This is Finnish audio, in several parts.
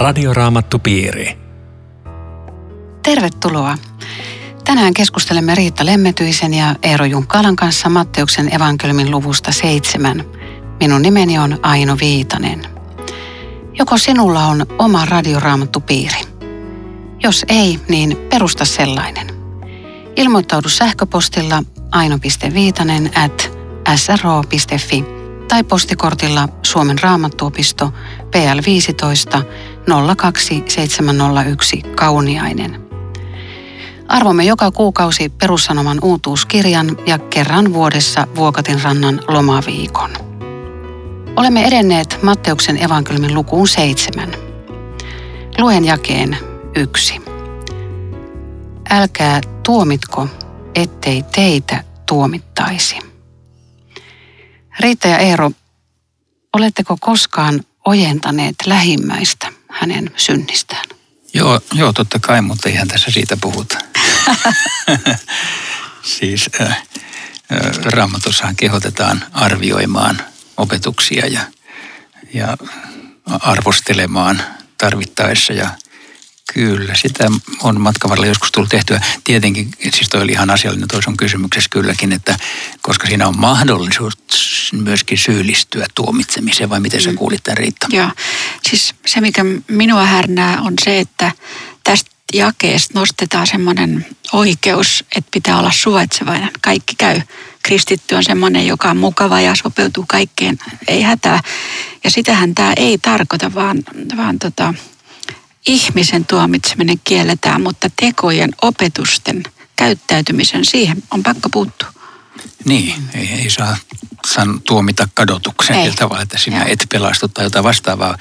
Radioraamattupiiri. Tervetuloa. Tänään keskustelemme Riitta Lemmetyisen ja Eero Junkkalan kanssa Matteuksen evankeliumin luvusta seitsemän. Minun nimeni on Aino Viitanen. Joko sinulla on oma radioraamattupiiri? Jos ei, niin perusta sellainen. Ilmoittaudu sähköpostilla aino.viitanen at sro.fi tai postikortilla Suomen raamattuopisto PL 15 02701 Kauniainen. Arvomme joka kuukausi perussanoman uutuuskirjan ja kerran vuodessa Vuokatin rannan lomaviikon. Olemme edenneet Matteuksen evankeliumin lukuun seitsemän. Luen jakeen yksi. Älkää tuomitko, ettei teitä tuomittaisi. Riitta ja Eero, oletteko koskaan ojentaneet lähimmäistä hänen synnistään? Joo, joo, totta kai, mutta eihän tässä siitä puhuta. siis äh, äh, raamatussahan kehotetaan arvioimaan opetuksia ja, ja arvostelemaan tarvittaessa ja Kyllä, sitä on matkan varrella joskus tullut tehtyä. Tietenkin, siis toi oli ihan asiallinen toi sun kysymyksessä kylläkin, että koska siinä on mahdollisuus myöskin syyllistyä tuomitsemiseen, vai miten sä mm. kuulit tämän Riitta? Joo, siis se mikä minua härnää on se, että tästä jakeesta nostetaan semmoinen oikeus, että pitää olla suvaitsevainen. Kaikki käy. Kristitty on semmoinen, joka on mukava ja sopeutuu kaikkeen, ei hätää. Ja sitähän tämä ei tarkoita, vaan, vaan tota, ihmisen tuomitseminen kielletään, mutta tekojen, opetusten, käyttäytymisen, siihen on pakko puuttua. Niin, ei, ei saa san, tuomita kadotuksen sillä tavalla, että sinä Joo. et pelastu tai jotain vastaavaa,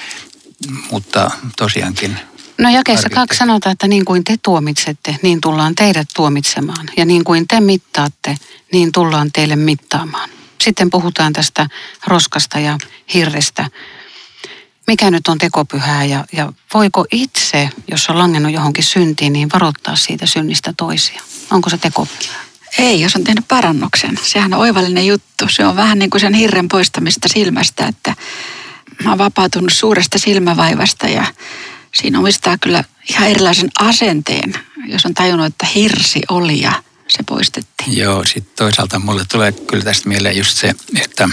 mutta tosiaankin... No jakeessa kaksi sanotaan, että niin kuin te tuomitsette, niin tullaan teidät tuomitsemaan. Ja niin kuin te mittaatte, niin tullaan teille mittaamaan. Sitten puhutaan tästä roskasta ja hirrestä mikä nyt on tekopyhää ja, ja voiko itse, jos on langennut johonkin syntiin, niin varoittaa siitä synnistä toisia? Onko se tekopyhää? Ei, jos on tehnyt parannuksen. Sehän on oivallinen juttu. Se on vähän niin kuin sen hirren poistamista silmästä, että mä oon vapautunut suuresta silmävaivasta ja siinä omistaa kyllä ihan erilaisen asenteen, jos on tajunnut, että hirsi oli ja se poistettiin. Joo, sitten toisaalta mulle tulee kyllä tästä mieleen just se, että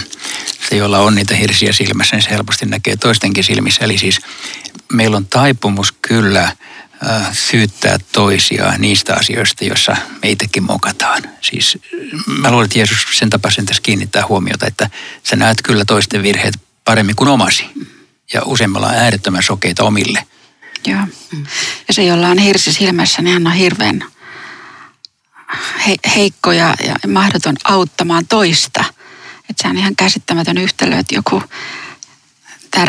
se, jolla on niitä hirsiä silmässä, niin se helposti näkee toistenkin silmissä. Eli siis meillä on taipumus kyllä syyttää toisia niistä asioista, joissa meitäkin mokataan. Siis mä luulen, että Jeesus sen tapaisen tässä kiinnittää huomiota, että sä näet kyllä toisten virheet paremmin kuin omasi. Ja useimmilla on äärettömän sokeita omille. Joo. Ja se, jolla on hirsi silmässä, niin hän on hirveän he, heikko ja, ja mahdoton auttamaan toista. Että se on ihan käsittämätön yhtälö, että joku tämä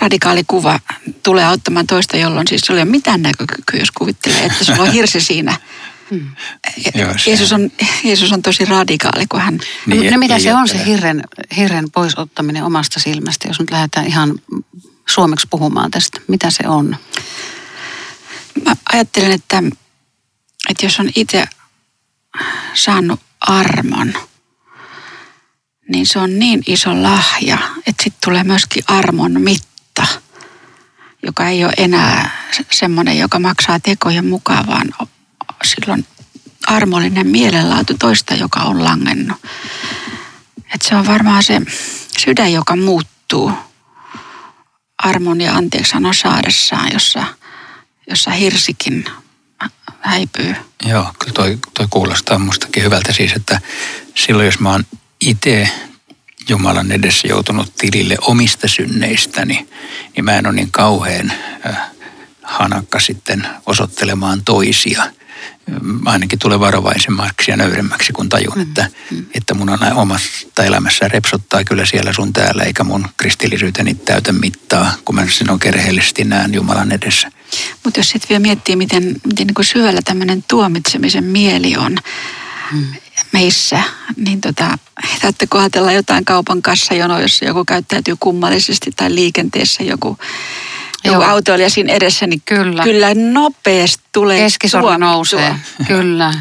radikaali kuva tulee auttamaan toista, jolloin siis ei ole mitään näkökykyä, jos kuvittelee, että sulla on hirsi siinä. Hmm. Jeesus, on, Jeesus on tosi radikaali, kun hän... Niin, no, no mitä se on se hirren, hirren poisottaminen omasta silmästä, jos nyt lähdetään ihan suomeksi puhumaan tästä. Mitä se on? Mä ajattelen, että, että jos on itse saanut armon, niin se on niin iso lahja, että sitten tulee myöskin armon mitta, joka ei ole enää semmoinen, joka maksaa tekojen mukaan, vaan silloin armollinen mielenlaatu toista, joka on langennut. Et se on varmaan se sydän, joka muuttuu armon ja anteeksi saadessaan, jossa, jossa hirsikin häipyy. Joo, kyllä toi, toi kuulostaa mustakin hyvältä siis, että silloin jos mä oon itse Jumalan edessä joutunut tilille omista synneistäni, niin mä en ole niin kauhean äh, hanakka sitten osoittelemaan toisia. Ainakin tulee varovaisemmaksi ja nöyremmäksi, kun tajun, mm. että, että mun on omasta elämässä repsottaa kyllä siellä sun täällä, eikä mun kristillisyyteni täytä mittaa, kun mä sinun kerheellisesti näen Jumalan edessä. Mutta jos sitten vielä miettii, miten, miten niin kuin syvällä tämmöinen tuomitsemisen mieli on hmm. Meissä, niin tota, täyttäkö ajatella jotain kaupan kassajonoa, jos joku käyttäytyy kummallisesti tai liikenteessä joku joku autoilija siinä edessä, niin kyllä, kyllä nopeasti tulee Keskisormi nousee, kyllä.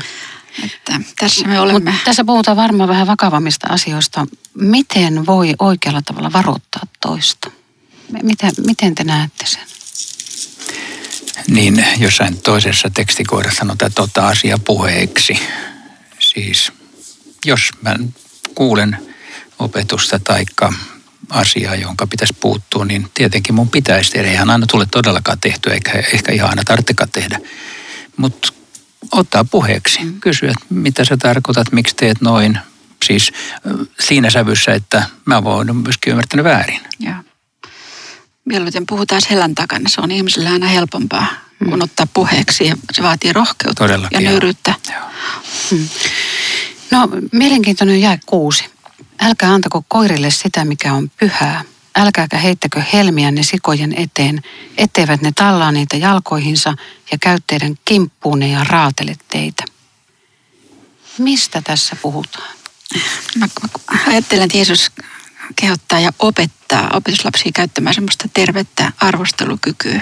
Että tässä me olemme. Mut tässä puhutaan varmaan vähän vakavammista asioista. Miten voi oikealla tavalla varoittaa toista? Miten, miten te näette sen? niin jossain toisessa tekstikohdassa sanotaan, että ottaa asia puheeksi. Siis jos mä kuulen opetusta tai asiaa, jonka pitäisi puuttua, niin tietenkin mun pitäisi tehdä. Eihän aina tule todellakaan tehtyä, eikä ehkä ihan aina tarvitsekaan tehdä. Mutta ottaa puheeksi, mm. kysyä, että mitä sä tarkoitat, miksi teet noin. Siis siinä sävyssä, että mä voin myöskin ymmärtänyt väärin. Joo. Mieluiten puhutaan selän takana. Se on ihmisille aina helpompaa mm. kuin ottaa puheeksi ja se vaatii rohkeutta Todellakin, ja nöyryyttä. Joo. Mm. No, mielenkiintoinen jäi kuusi. Älkää antako koirille sitä, mikä on pyhää. Älkääkä heittäkö helmiänne sikojen eteen, etteivät ne tallaa niitä jalkoihinsa ja käy teidän kimppuunne ja raatele teitä. Mistä tässä puhutaan? Mä, mä ajattelen, että Jeesus kehottaa ja opettaa opetuslapsia käyttämään semmoista tervettä arvostelukykyä,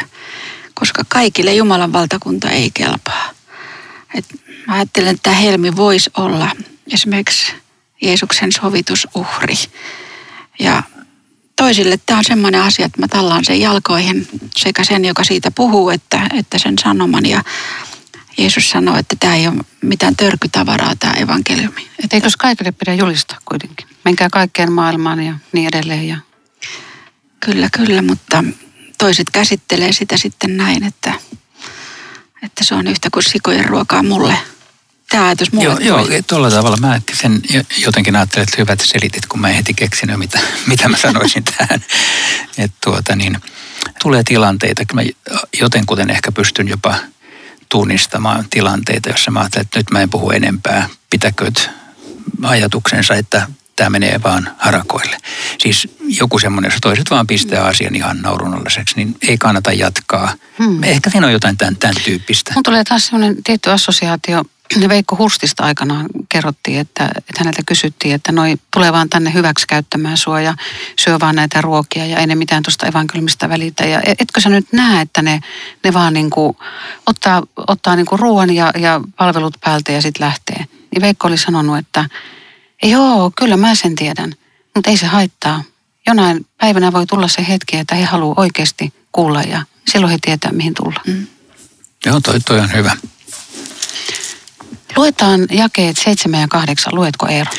koska kaikille Jumalan valtakunta ei kelpaa. Et mä ajattelen, että tämä helmi voisi olla esimerkiksi Jeesuksen sovitusuhri. Ja toisille tämä on semmoinen asia, että mä tallaan sen jalkoihin sekä sen, joka siitä puhuu, että, että sen sanoman. Ja Jeesus sanoo, että tämä ei ole mitään törkytavaraa tämä evankeliumi. Että Eikös kaikille pidä julistaa kuitenkin? Menkää kaikkeen maailmaan ja niin edelleen. Ja... Kyllä, kyllä, mutta toiset käsittelee sitä sitten näin, että, että se on yhtä kuin sikojen ruokaa mulle – tämä ajatus mulle Joo, joo tuolla tavalla. Mä sen jotenkin ajattelin, että hyvät selitit, kun mä en heti keksinyt, mitä, mitä mä sanoisin tähän. Että tuota niin, tulee tilanteita, mä jotenkuten ehkä pystyn jopa tunnistamaan tilanteita, jossa mä ajattelen, että nyt mä en puhu enempää, pitäkööt ajatuksensa, että tämä menee vaan harakoille. Siis joku semmoinen, jos toiset vaan pistää asian ihan naurunalliseksi, niin ei kannata jatkaa. Hmm. Ehkä siinä on jotain tämän, tämän tyyppistä. Mun tulee taas semmoinen tietty assosiaatio Veikko Hustista aikanaan kerrottiin, että, että häneltä kysyttiin, että noi tulee vaan tänne hyväksi käyttämään sua ja syö vaan näitä ruokia ja ei ne mitään tuosta evankeliumista välitä. Ja etkö sä nyt näe, että ne, ne vaan niin kuin ottaa, ottaa niin kuin ruoan ja, ja palvelut päältä ja sitten lähtee. Niin Veikko oli sanonut, että joo, kyllä mä sen tiedän, mutta ei se haittaa. Jonain päivänä voi tulla se hetki, että he haluaa oikeasti kuulla ja silloin he tietää, mihin tulla. Mm. Joo, toi, toi on hyvä. Luetaan jakeet 7 ja 8. Luetko Eero?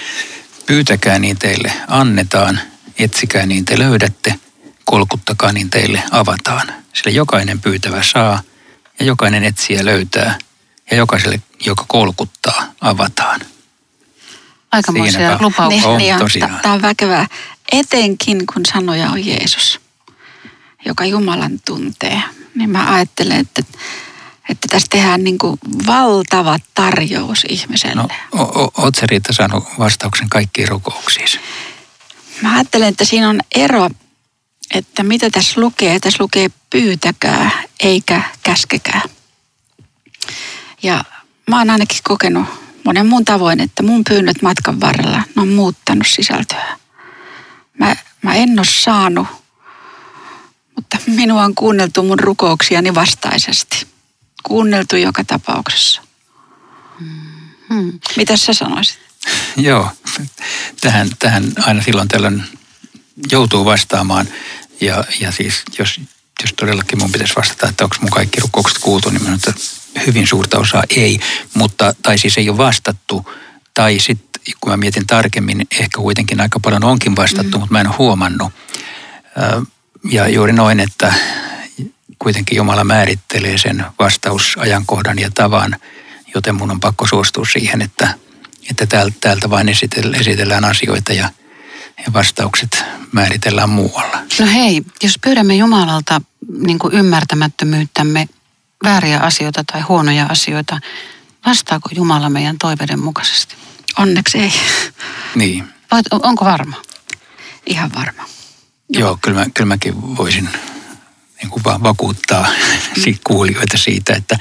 Pyytäkää niin teille annetaan, etsikää niin te löydätte, kolkuttakaa niin teille avataan. Sillä jokainen pyytävä saa ja jokainen etsiä löytää ja jokaiselle, joka kolkuttaa, avataan. Aikamoisia lupauksia. On, niin, tosiaan. Tämä on väkevää, etenkin kun sanoja on Jeesus, joka Jumalan tuntee. Niin mä ajattelen, että että tässä tehdään niin kuin valtava tarjous ihmiselle. No, ootko Riitta saanut vastauksen kaikkiin rukouksiin? Mä ajattelen, että siinä on ero, että mitä tässä lukee. Tässä lukee pyytäkää eikä käskekää. Ja mä oon ainakin kokenut monen muun tavoin, että mun pyynnöt matkan varrella ne on muuttanut sisältöä. Mä, mä en ole saanut, mutta minua on kuunneltu mun rukouksiani vastaisesti kuunneltu joka tapauksessa. Hmm. Mitä sä sanoisit? Joo, tähän, tähän aina silloin tällöin joutuu vastaamaan. Ja, ja siis jos, jos todellakin mun pitäisi vastata, että onko mun kaikki rukoukset kuultu, niin minun hyvin suurta osaa ei. Mutta, tai siis ei ole vastattu. Tai sitten kun mä mietin tarkemmin, ehkä kuitenkin aika paljon onkin vastattu, mm. mutta mä en ole huomannut. Ja juuri noin, että kuitenkin Jumala määrittelee sen vastausajankohdan ja tavan, joten mun on pakko suostua siihen, että, että täältä, täältä vain esitellään asioita ja, ja vastaukset määritellään muualla. No hei, jos pyydämme Jumalalta niin kuin ymmärtämättömyyttämme vääriä asioita tai huonoja asioita, vastaako Jumala meidän toiveiden mukaisesti? Onneksi ei. Niin. Voit, onko varma? Ihan varma. Joo, Joo kyllä, mä, kyllä mäkin voisin niin kuin vaan vakuuttaa kuulijoita siitä, että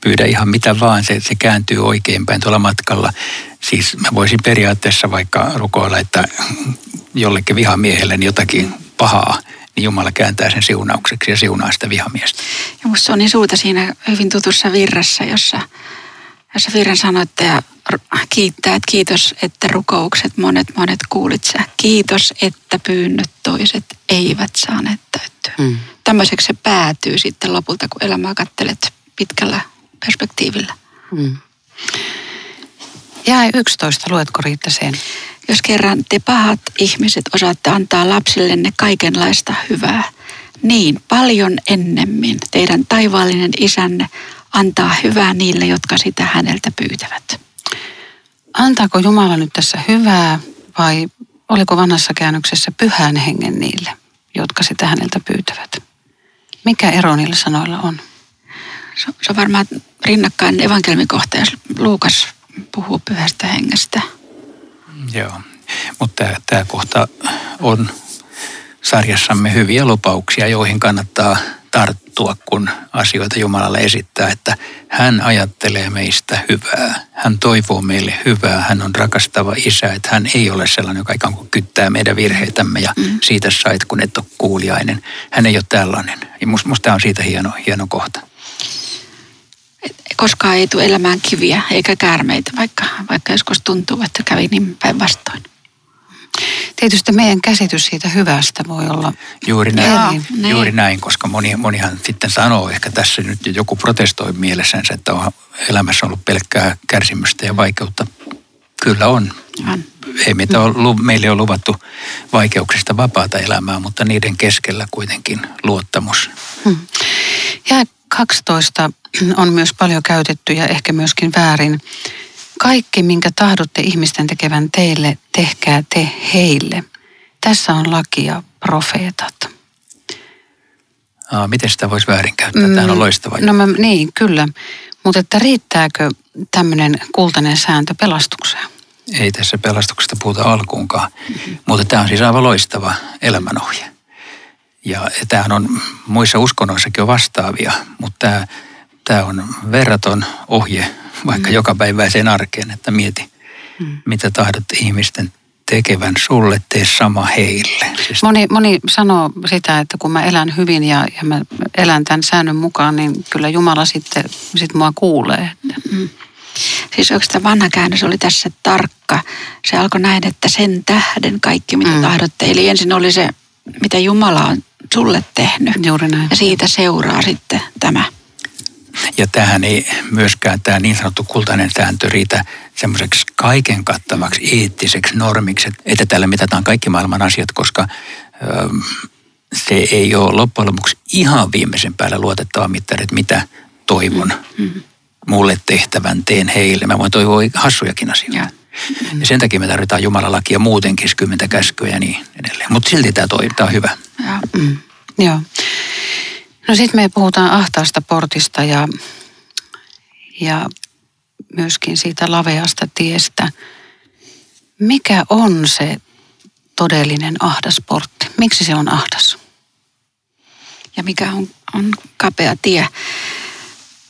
pyydä ihan mitä vaan, se, se kääntyy oikeinpäin tuolla matkalla. Siis mä voisin periaatteessa vaikka rukoilla, että jollekin vihamiehelle jotakin pahaa, niin Jumala kääntää sen siunaukseksi ja siunaa sitä vihamiestä. Ja musta se on niin suurta siinä hyvin tutussa virrassa, jossa, jossa virran sanoitte ja kiittää, että kiitos, että rukoukset monet monet kuulit sä. Kiitos, että pyynnöt toiset eivät saaneet täyttyä. Mm tämmöiseksi se päätyy sitten lopulta, kun elämää kattelet pitkällä perspektiivillä. Mm. Jäi 11, luetko Riitta sen? Jos kerran te pahat ihmiset osaatte antaa lapsillenne kaikenlaista hyvää, niin paljon ennemmin teidän taivaallinen isänne antaa hyvää niille, jotka sitä häneltä pyytävät. Antaako Jumala nyt tässä hyvää vai oliko vanhassa käännöksessä pyhän hengen niille, jotka sitä häneltä pyytävät? Mikä ero niillä sanoilla on? Se, on varmaan rinnakkain evankelmikohta, jos Luukas puhuu pyhästä hengestä. Joo, mutta tämä kohta on sarjassamme hyviä lupauksia, joihin kannattaa tarttua, kun asioita Jumalalle esittää, että hän ajattelee meistä hyvää. Hän toivoo meille hyvää. Hän on rakastava isä, että hän ei ole sellainen, joka ikään kuin kyttää meidän virheitämme ja mm. siitä sait, kun et ole kuuliainen. Hän ei ole tällainen. Ja musta, musta tämä on siitä hieno, hieno kohta. Koskaan ei tule elämään kiviä eikä käärmeitä, vaikka, vaikka joskus tuntuu, että kävi niin päinvastoin. Tietysti meidän käsitys siitä hyvästä voi olla Juuri näin, Jaa, niin. juuri näin koska moni, monihan sitten sanoo, ehkä tässä nyt joku protestoi mielessänsä, että on elämässä ollut pelkkää kärsimystä ja vaikeutta. Kyllä on. On. Ei meitä ole, lu- meille on luvattu vaikeuksista vapaata elämää, mutta niiden keskellä kuitenkin luottamus. Hmm. Ja 12 on myös paljon käytetty ja ehkä myöskin väärin. Kaikki, minkä tahdotte ihmisten tekevän teille, tehkää te heille. Tässä on laki ja profeetat. Aa, miten sitä voisi väärinkäyttää? Tämä on loistava. No mä, niin, kyllä. Mutta että riittääkö tämmöinen kultainen sääntö pelastukseen? Ei tässä pelastuksesta puhuta alkuunkaan, mm-hmm. mutta tämä on siis aivan loistava elämänohje. Ja tämähän on muissa uskonnoissakin on vastaavia, mutta tämä, tämä on verraton ohje vaikka mm. jokapäiväiseen arkeen, että mieti, mm. mitä tahdot ihmisten tekevän sulle, tee sama heille. Siis Moni, moni sanoo sitä, että kun mä elän hyvin ja, ja mä elän tämän säännön mukaan, niin kyllä Jumala sitten sit mua kuulee. Mm. Siis oikeastaan vanha käännös oli tässä tarkka. Se alkoi näin, että sen tähden kaikki mitä Mm. mm. tahdotte. Eli ensin oli se, mitä Jumala on sulle tehnyt. Juuri näin. Ja siitä seuraa sitten tämä. Ja tähän ei myöskään tämä niin sanottu kultainen sääntö riitä semmoiseksi kaiken kattavaksi eettiseksi normiksi, että tällä mitataan kaikki maailman asiat, koska ö, se ei ole loppujen lopuksi ihan viimeisen päällä luotettava mittari, että mitä toivon Mm. mulle tehtävän, teen heille. Mä voin toivoa hassujakin asioita. Ja, Ja sen takia me tarvitaan Jumalan lakia muutenkin, kymmentä käskyä ja niin edelleen. Mutta silti tämä, toi, tämä on hyvä. ja. Mm, joo. No sitten me puhutaan ahtaasta portista ja, ja myöskin siitä laveasta tiestä. Mikä on se todellinen ahdas portti? Miksi se on ahdas? ja mikä on, on kapea tie.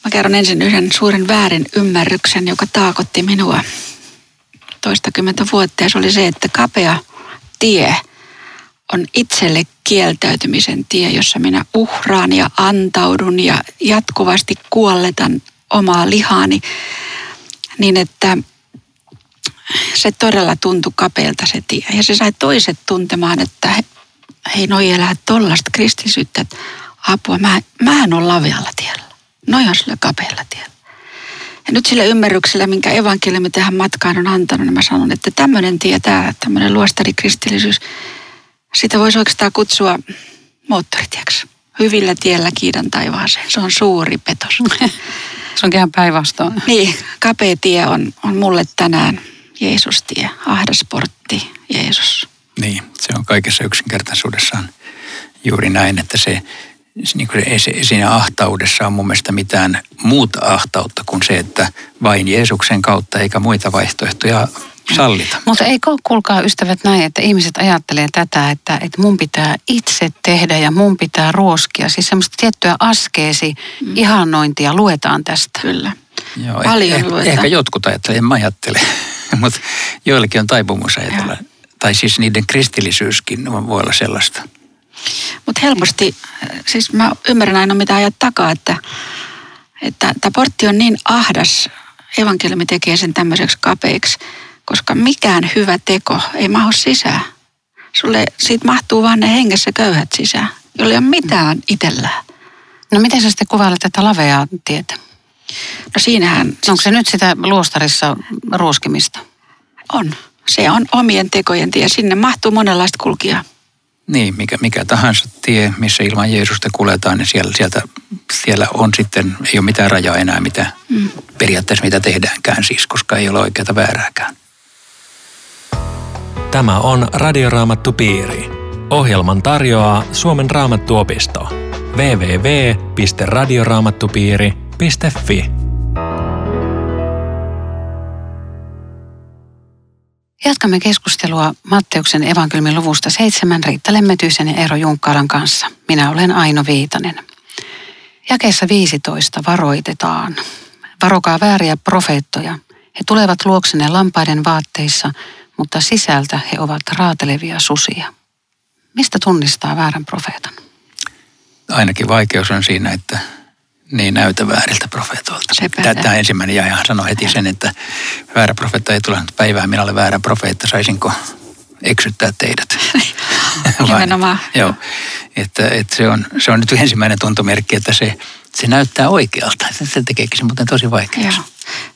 Mä kerron ensin yhden suuren väärin ymmärryksen, joka taakotti minua toistakymmentä vuotta. Ja se oli se, että kapea tie on itselle kieltäytymisen tie, jossa minä uhraan ja antaudun ja jatkuvasti kuolletan omaa lihaani. Niin että se todella tuntui kapealta se tie. Ja se sai toiset tuntemaan, että he, hei, noi elää tollasta kristillisyyttä, että apua, mä, mä en ole lavealla tiellä. Noi on sillä kapealla tiellä. Ja nyt sillä ymmärryksellä, minkä evankeliumi tähän matkaan on antanut, niin mä sanon, että tämmöinen tie, tämä tämmöinen luostarikristillisyys, sitä voisi oikeastaan kutsua moottoritieksi. Hyvillä tiellä kiidan taivaaseen. Se on suuri petos. Se on ihan päinvastoin. Niin, kapea tie on, on mulle tänään Jeesus-tie, ahdas portti, Jeesus. Niin, se on kaikessa yksinkertaisuudessaan juuri näin, että se, niin kuin ei, se, siinä ahtaudessa on mun mielestä mitään muuta ahtautta kuin se, että vain Jeesuksen kautta eikä muita vaihtoehtoja sallita. Mutta ei kuulkaa ystävät näin, että ihmiset ajattelee tätä, että, että mun pitää itse tehdä ja mun pitää ruoskia. Siis semmoista tiettyä askeesi, mm. ihannointia luetaan tästä. Kyllä. Joo, Paljon ehkä, luetaan. ehkä jotkut ajattelee, en mä ajattele, mutta joillekin on taipumus ajatella. Joo. Tai siis niiden kristillisyyskin voi olla sellaista. Mutta helposti, siis mä ymmärrän aina mitä ajat takaa, että että tämä portti on niin ahdas, evankeliumi tekee sen tämmöiseksi kapeiksi, koska mikään hyvä teko ei mahdu sisään. Sulle siitä mahtuu vaan ne hengessä köyhät sisään. jolla ei ole mitään itsellään. No miten sä sitten kuvailet tätä laveaa tietä? No siinähän Onko se nyt sitä luostarissa ruoskimista? on. Se on omien tekojen tie. Sinne mahtuu monenlaista kulkijaa. Niin, mikä, mikä tahansa tie, missä ilman Jeesusta kuljetaan, niin siellä, sieltä, siellä on sitten, ei ole mitään rajaa enää, mitä mm. periaatteessa mitä tehdäänkään siis, koska ei ole oikeata väärääkään. Tämä on Radioraamattu Piiri. Ohjelman tarjoaa Suomen raamattuopisto. www.radioraamattupiiri.fi Jatkamme keskustelua Matteuksen evankelmin luvusta 7 Riitta Lemmetyisen ja Eero Junkkaalan kanssa. Minä olen Aino Viitanen. Jakeessa 15 varoitetaan. Varokaa vääriä profeettoja. He tulevat luoksenne lampaiden vaatteissa, mutta sisältä he ovat raatelevia susia. Mistä tunnistaa väärän profeetan? Ainakin vaikeus on siinä, että ne ei näytä vääriltä profeetoilta. Tämä ensimmäinen ja sanoi heti sen, että väärä profeetta ei tule nyt päivään, minä olen väärä profeetta, saisinko eksyttää teidät? Nimenomaan. Joo, että, että se, on, se on nyt ensimmäinen tuntomerkki, että se, se näyttää oikealta. Se tekeekin se muuten tosi vaikeaksi. Joo.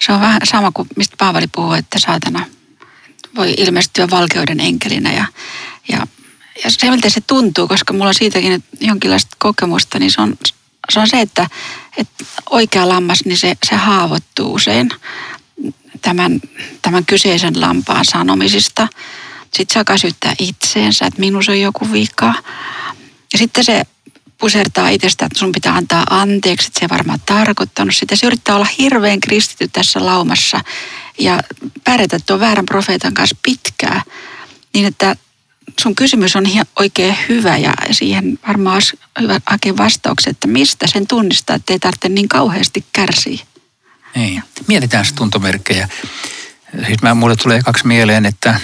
Se on vähän sama kuin mistä Paavali puhuu, että saatana voi ilmestyä valkeuden enkelinä ja, ja, ja se miltä se tuntuu, koska mulla on siitäkin jonkinlaista kokemusta, niin se on se, on se että, että oikea lammas, niin se, se haavoittuu usein tämän, tämän kyseisen lampaan sanomisista. Sitten alkaa syyttää itseensä, että minussa on joku vika. Ja sitten se pusertaa itsestä, että sun pitää antaa anteeksi, että se ei varmaan tarkoittanut sitä. Se yrittää olla hirveän kristitty tässä laumassa ja pärjätä tuon väärän profeetan kanssa pitkään. Niin että sun kysymys on ihan oikein hyvä ja siihen varmaan olisi hyvä hakea vastaukset, että mistä sen tunnistaa, että ei tarvitse niin kauheasti kärsiä. Niin. Mietitään se tuntomerkkejä. Siis mä, mulle tulee kaksi mieleen, että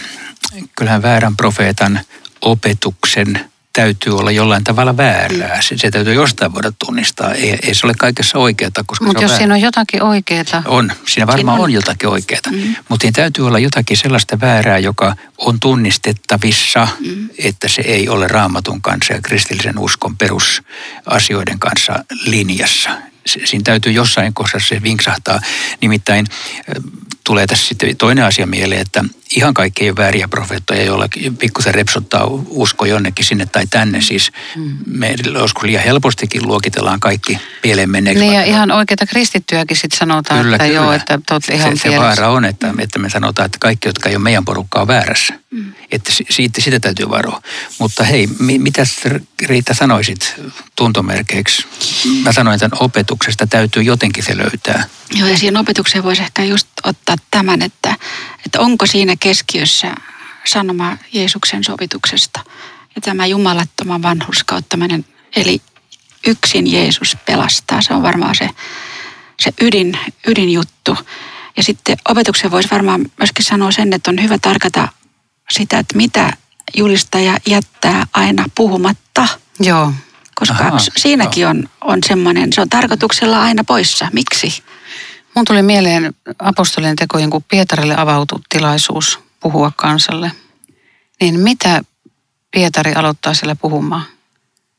kyllähän väärän profeetan opetuksen täytyy olla jollain tavalla väärää. Se, se täytyy jostain voida tunnistaa. Ei, ei se ole kaikessa oikeata, koska Mutta jos siinä on jotakin oikeaa, On, siinä varmaan Siinä on. on. jotakin oikeaa. Mm. Mutta siinä täytyy olla jotakin sellaista väärää, joka on tunnistettavissa, mm. että se ei ole raamatun kanssa ja kristillisen uskon perusasioiden kanssa linjassa. Siinä täytyy jossain kohdassa se vinksahtaa. Nimittäin tulee tässä sitten toinen asia mieleen, että ihan kaikki ei ole vääriä profeettoja, joilla pikkusen repsottaa usko jonnekin sinne tai tänne. Siis mm. me joskus liian helpostikin luokitellaan kaikki pieleen menneeksi. niin ja vaikka- ihan oikeita kristittyäkin sitten sanotaan, Kyllä, että kyllä. joo, että te olette ihan se, se vaara on, että, että me sanotaan, että kaikki, jotka ei ole meidän porukkaa, on väärässä. Mm. Että si- siitä, sitä täytyy varoa. Mutta hei, mi, mitä Riitta sanoisit tuntomerkeiksi? Mä sanoin tämän opetuksesta, täytyy jotenkin se löytää. Joo, ja siihen opetukseen voisi ehkä just ottaa tämän, että, että onko siinä keskiössä sanoma Jeesuksen sovituksesta ja tämä jumalattoman vanhurskauttaminen, eli yksin Jeesus pelastaa. Se on varmaan se, se ydin, ydinjuttu. Ja sitten opetuksen voisi varmaan myöskin sanoa sen, että on hyvä tarkata sitä, että mitä julistaja jättää aina puhumatta. Joo. Koska Ahaa, s- siinäkin on, on semmoinen, se on tarkoituksella aina poissa. Miksi? Mun tuli mieleen apostolien tekojen, kun Pietarille avautui tilaisuus puhua kansalle. Niin mitä Pietari aloittaa siellä puhumaan?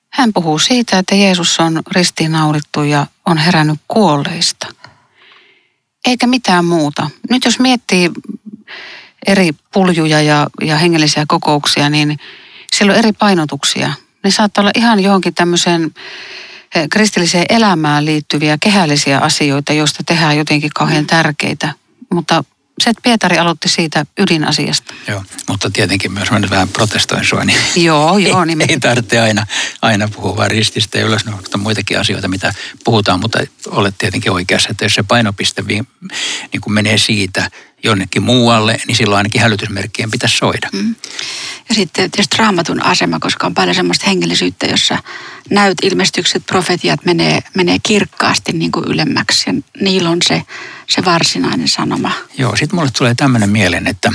Hän puhuu siitä, että Jeesus on ristiinnaurittu ja on herännyt kuolleista. Eikä mitään muuta. Nyt jos miettii eri puljuja ja, ja hengellisiä kokouksia, niin siellä on eri painotuksia. Ne saattaa olla ihan johonkin tämmöiseen kristilliseen elämään liittyviä kehällisiä asioita, joista tehdään jotenkin kauhean tärkeitä. Mutta se, että Pietari aloitti siitä ydinasiasta. Joo. Mutta tietenkin myös mä nyt vähän protestoin sua, niin Joo, joo. ei, Niin ei tarvitse aina, aina puhua vaan rististä ja ylösnosta muitakin asioita, mitä puhutaan, mutta olet tietenkin oikeassa, että jos se painopiste niin kuin menee siitä jonnekin muualle, niin silloin ainakin hälytysmerkkien pitäisi soida. Mm. Ja sitten tietysti raamatun asema, koska on paljon semmoista hengellisyyttä, jossa näyt, ilmestykset, profetiat menee, menee kirkkaasti niin kuin ylemmäksi. Ja niillä on se, se varsinainen sanoma. Joo, sitten mulle tulee tämmöinen mieleen, että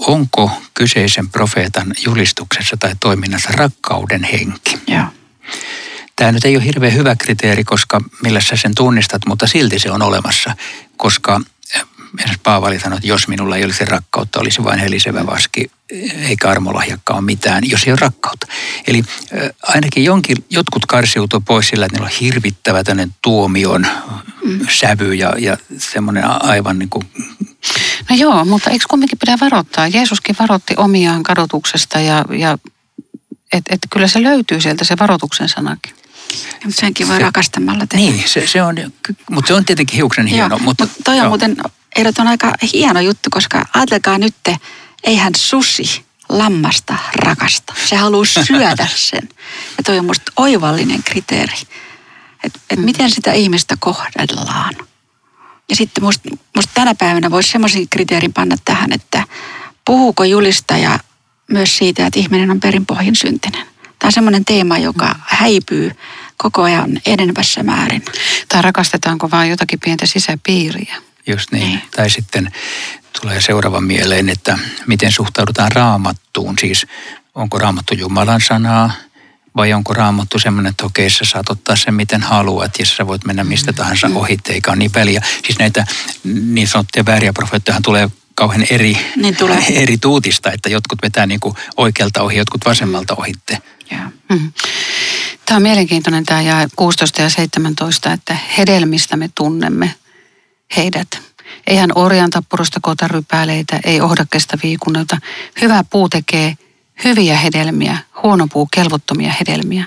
onko kyseisen profeetan julistuksessa tai toiminnassa rakkauden henki? Joo. Tämä nyt ei ole hirveän hyvä kriteeri, koska millä sä sen tunnistat, mutta silti se on olemassa, koska esimerkiksi Paavali sanoi, että jos minulla ei olisi rakkautta, olisi vain helisevä vaski, eikä armolahjakkaan mitään, jos ei ole rakkautta. Eli äh, ainakin jonkin, jotkut karsiutuu pois sillä, että niillä on hirvittävä tuomion mm. sävy ja, ja semmoinen aivan niin kuin No joo, mutta eikö kumminkin pidä varoittaa? Jeesuskin varoitti omiaan kadotuksesta ja, ja että et kyllä se löytyy sieltä se varoituksen sanakin. Mutta senkin voi se, rakastamalla tehdä. Niin, se, se on, mutta se on tietenkin hiuksen hieno. Joo, mutta, mutta toi on joo. muuten, ehdot on aika hieno juttu, koska ajatelkaa nyt, eihän susi lammasta rakasta. Se haluaa syödä sen. Ja toi on musta oivallinen kriteeri, että et mm. miten sitä ihmistä kohdellaan. Ja sitten musta, musta tänä päivänä voisi semmoisen kriteerin panna tähän, että puhuuko julistaja myös siitä, että ihminen on perinpohjin syntinen. Tämä on semmoinen teema, joka mm. häipyy koko ajan enenevässä määrin. Tai rakastetaanko vain jotakin pientä sisäpiiriä? Just niin. niin. Tai sitten tulee seuraava mieleen, että miten suhtaudutaan raamattuun. Siis onko raamattu Jumalan sanaa vai onko raamattu semmoinen, että okei, sä saat ottaa sen miten haluat ja sä voit mennä mistä tahansa mm. ohitte, eikä ole niin väliä. Siis näitä niin sanottuja vääriä profeettoja tulee kauhean eri, niin tulee. eri tuutista, että jotkut vetää niin kuin oikealta ohi, jotkut vasemmalta ohitte. Yeah. Mm. Tämä on mielenkiintoinen tämä ja 16 ja 17, että hedelmistä me tunnemme heidät. Eihän orjan tappurusta koota rypäleitä, ei ohdakkeesta viikunnelta. Hyvä puu tekee hyviä hedelmiä, huono puu kelvottomia hedelmiä.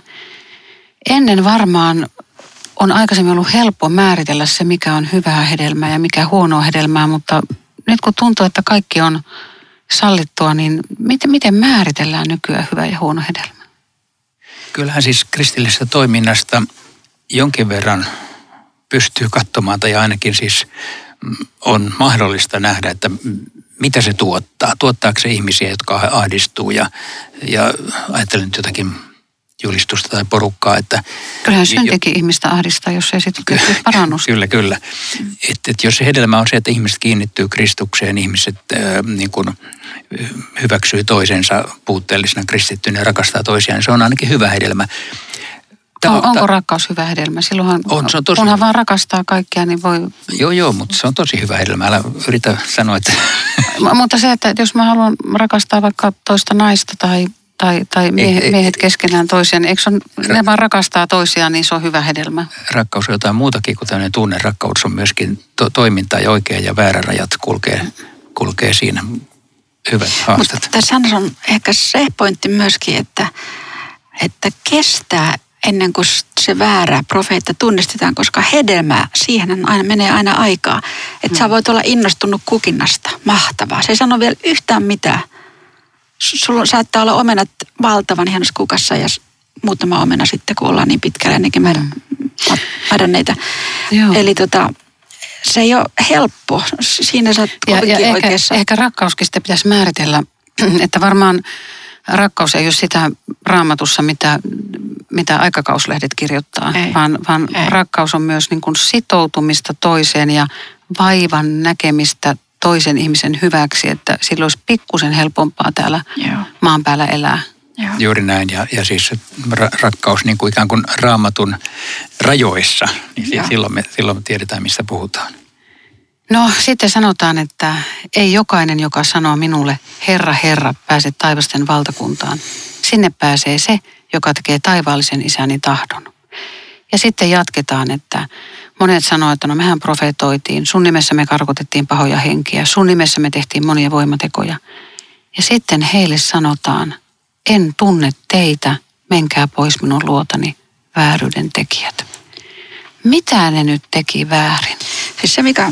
Ennen varmaan on aikaisemmin ollut helppo määritellä se, mikä on hyvää hedelmää ja mikä huonoa hedelmää, mutta nyt kun tuntuu, että kaikki on sallittua, niin miten, miten määritellään nykyään hyvä ja huono hedelmä? Kyllähän siis kristillisestä toiminnasta jonkin verran pystyy katsomaan, tai ainakin siis on mahdollista nähdä, että mitä se tuottaa. Tuottaako se ihmisiä, jotka ahdistuu ja, ja ajattelen nyt jotakin julistusta tai porukkaa. Että Kyllähän syntikin jo, ihmistä ahdistaa, jos ei sitten ky- parannusta. Kyllä, kyllä. Et, et jos se hedelmä on se, että ihmiset kiinnittyy Kristukseen, ihmiset äh, niin kun, hyväksyy toisensa puutteellisena kristittyinä ja rakastaa toisiaan, niin se on ainakin hyvä hedelmä. Tämä, on, onko ta- rakkaus hyvä hedelmä? Silloinhan, on, se on tosi kunhan vaan rakastaa kaikkia, niin voi... Joo, joo, mutta se on tosi hyvä hedelmä. Älä yritä sanoa, että... mutta se, että jos mä haluan rakastaa vaikka toista naista tai, tai, tai miehet, ei, miehet keskenään toisiaan, eikö on, ra- ne vaan rakastaa toisiaan, niin se on hyvä hedelmä? Rakkaus on jotain muutakin kuin tämmöinen tunne. Rakkaus on myöskin to- toiminta ja oikea ja väärä rajat kulkee, kulkee siinä. Hyvät haastat. Mutta tässä on ehkä se pointti myöskin, että, että kestää ennen kuin se väärä profeetta tunnistetaan, koska hedelmää, siihen aina menee aina aikaa. Että mm. sä voit olla innostunut kukinnasta, mahtavaa. Se ei sano vielä yhtään mitään. Sulla saattaa olla omenat valtavan hienossa kukassa ja muutama omena sitten, kun ollaan niin pitkällä ennenkin mm. mädänneitä. Eli tota, se ei ole helppo. Siinä sä oot ja, ja ehkä, oikeassa. ehkä rakkauskin sitten pitäisi määritellä, että varmaan rakkaus ei ole sitä raamatussa, mitä mitä aikakauslehdet kirjoittaa, ei. vaan, vaan ei. rakkaus on myös niin kuin sitoutumista toiseen ja vaivan näkemistä toisen ihmisen hyväksi, että silloin olisi pikkusen helpompaa täällä Joo. maan päällä elää. Joo. Juuri näin, ja, ja siis ra- rakkaus niin kuin ikään kuin raamatun rajoissa, niin silloin me, silloin me tiedetään, mistä puhutaan. No sitten sanotaan, että ei jokainen, joka sanoo minulle, Herra, Herra, pääse taivasten valtakuntaan. Sinne pääsee se, joka tekee taivaallisen isäni tahdon. Ja sitten jatketaan, että monet sanoivat, että no mehän profetoitiin, sun nimessä me karkotettiin pahoja henkiä, sun nimessä me tehtiin monia voimatekoja. Ja sitten heille sanotaan, en tunne teitä, menkää pois minun luotani, vääryyden tekijät. Mitä ne nyt teki väärin? Siis se, mikä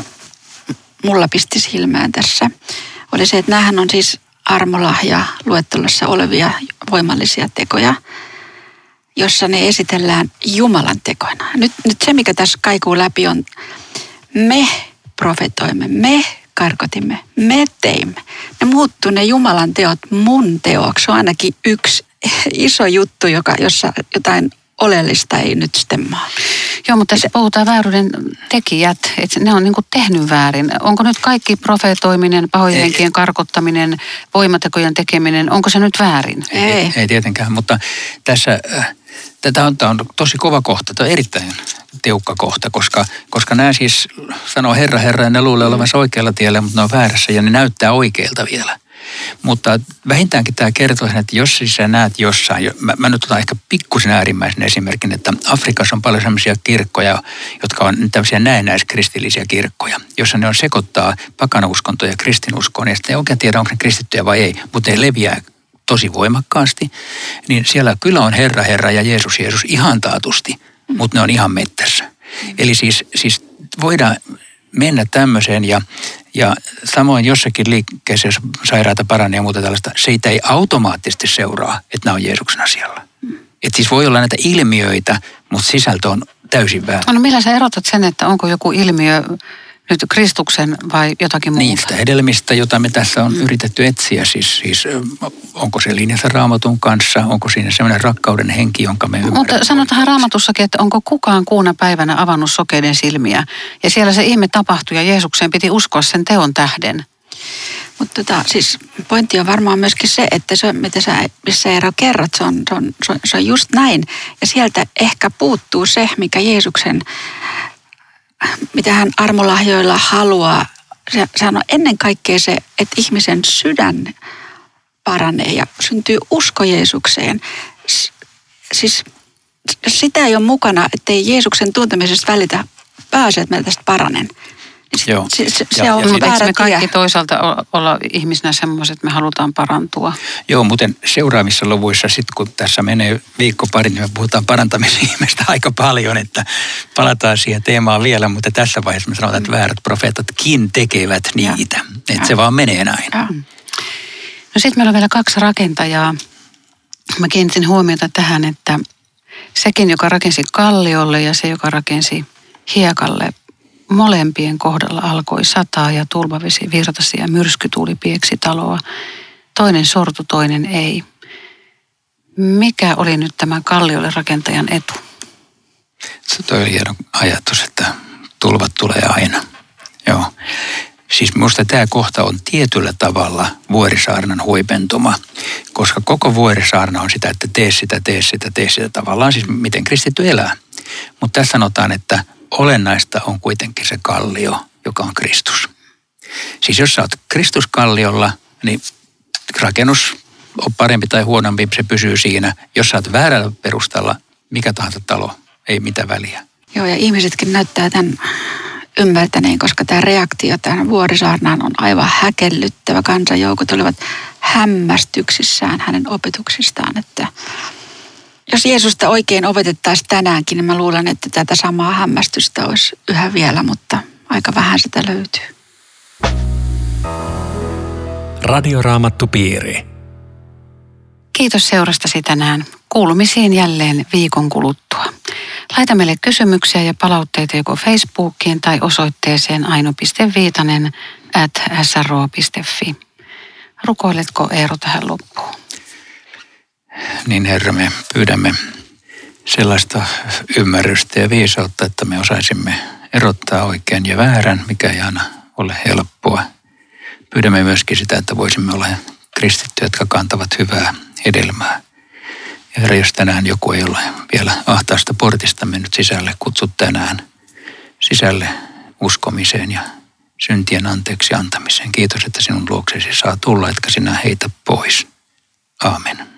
mulla pisti silmään tässä, oli se, että näähän on siis armolahja luettelossa olevia voimallisia tekoja – jossa ne esitellään Jumalan tekoina. Nyt, nyt se, mikä tässä kaikuu läpi on, me profetoimme, me karkotimme, me teimme. Ne muuttuu ne Jumalan teot mun teoksi. Se on ainakin yksi iso juttu, joka, jossa jotain oleellista ei nyt sitten maa. Joo, mutta tässä puhutaan vääryyden tekijät, että ne on niin tehnyt väärin. Onko nyt kaikki profeetoiminen, pahojen henkien karkottaminen, voimatekojen tekeminen, onko se nyt väärin? Ei, ei, ei tietenkään, mutta tässä äh, Tämä on, tämä on tosi kova kohta, tämä on erittäin tiukka kohta, koska, koska nämä siis sanoo Herra, Herra ja ne luulee olevansa oikealla tiellä, mutta ne on väärässä ja ne näyttää oikeilta vielä. Mutta vähintäänkin tämä kertoo sen, että jos siis sä näet jossain, mä, mä nyt otan ehkä pikkusen äärimmäisen esimerkin, että Afrikassa on paljon sellaisia kirkkoja, jotka on tämmöisiä näennäiskristillisiä kirkkoja, jossa ne on sekoittaa pakanauskontoja ja kristinuskoon, ja sitten ei oikein tiedä, onko ne kristittyjä vai ei, mutta ne leviää tosi voimakkaasti, niin siellä kyllä on Herra, Herra ja Jeesus, Jeesus ihan taatusti, mutta ne on ihan mettässä. Eli siis, siis voidaan mennä tämmöiseen ja, ja samoin jossakin liikkeessä, jos sairaata paranee ja muuta tällaista, siitä ei automaattisesti seuraa, että nämä on Jeesuksen asialla. Et siis voi olla näitä ilmiöitä, mutta sisältö on täysin väärä. No millä sä erotat sen, että onko joku ilmiö nyt Kristuksen vai jotakin muuta? Niistä hedelmistä, jota me tässä on mm. yritetty etsiä. Siis, siis onko se linjassa raamatun kanssa, onko siinä sellainen rakkauden henki, jonka me ymmärrämme. Mutta sanotaan raamatussakin, että onko kukaan kuuna päivänä avannut sokeiden silmiä. Ja siellä se ihme tapahtui ja Jeesukseen piti uskoa sen teon tähden. Mutta tota, siis pointti on varmaan myöskin se, että se, mitä sä, missä Eero kerrot, se on, se, on, se on just näin. Ja sieltä ehkä puuttuu se, mikä Jeesuksen mitä hän armolahjoilla haluaa. Se, sehän on ennen kaikkea se, että ihmisen sydän paranee ja syntyy usko Jeesukseen. Siis sitä ei ole mukana, ettei Jeesuksen tuntemisesta välitä pääse, että mä tästä paranen. Joo. Se, se, se ja, on ja väärä me kaikki toisaalta olla ihmisenä semmoiset, että me halutaan parantua. Joo, muuten seuraavissa luvuissa, sitten kun tässä menee viikko pari, niin me puhutaan parantamisen ihmistä aika paljon, että palataan siihen teemaan vielä, mutta tässä vaiheessa me sanotaan, että väärät profeetatkin tekevät niitä. Ja. Että ja. se vaan menee näin. Ja. No sitten meillä on vielä kaksi rakentajaa. Mä kiinnitin huomiota tähän, että sekin, joka rakensi kalliolle ja se, joka rakensi hiekalle, molempien kohdalla alkoi sataa ja tulvavesi virtasi ja myrskytuuli pieksi taloa. Toinen sortu, toinen ei. Mikä oli nyt tämä kalliolle rakentajan etu? Se toi hieno ajatus, että tulvat tulee aina. Joo. Siis minusta tämä kohta on tietyllä tavalla vuorisaarnan huipentuma, koska koko vuorisaarna on sitä, että tee sitä, tee sitä, tee sitä tavallaan, siis miten kristitty elää. Mutta tässä sanotaan, että olennaista on kuitenkin se kallio, joka on Kristus. Siis jos sä oot Kristuskalliolla, niin rakennus on parempi tai huonompi, se pysyy siinä. Jos sä oot väärällä perustalla, mikä tahansa talo, ei mitään väliä. Joo, ja ihmisetkin näyttää tämän ymmärtäneen, koska tämä reaktio tähän vuorisaarnaan on aivan häkellyttävä. Kansanjoukot olivat hämmästyksissään hänen opetuksistaan, että jos Jeesusta oikein opetettaisiin tänäänkin, niin mä luulen, että tätä samaa hämmästystä olisi yhä vielä, mutta aika vähän sitä löytyy. Radioraamattupiiri. Kiitos seurastasi tänään. Kuulumisiin jälleen viikon kuluttua. Laita meille kysymyksiä ja palautteita joko Facebookiin tai osoitteeseen aino.viitanen at sro.fi. Rukoiletko Eero tähän loppuun? Niin Herra, me pyydämme sellaista ymmärrystä ja viisautta, että me osaisimme erottaa oikein ja väärän, mikä ei aina ole helppoa. Pyydämme myöskin sitä, että voisimme olla kristittyjä, jotka kantavat hyvää hedelmää. Ja Herra, jos tänään joku ei ole vielä ahtaasta portista mennyt sisälle, kutsut tänään sisälle uskomiseen ja syntien anteeksi antamiseen. Kiitos, että sinun luoksesi saa tulla, etkä sinä heitä pois. Aamen.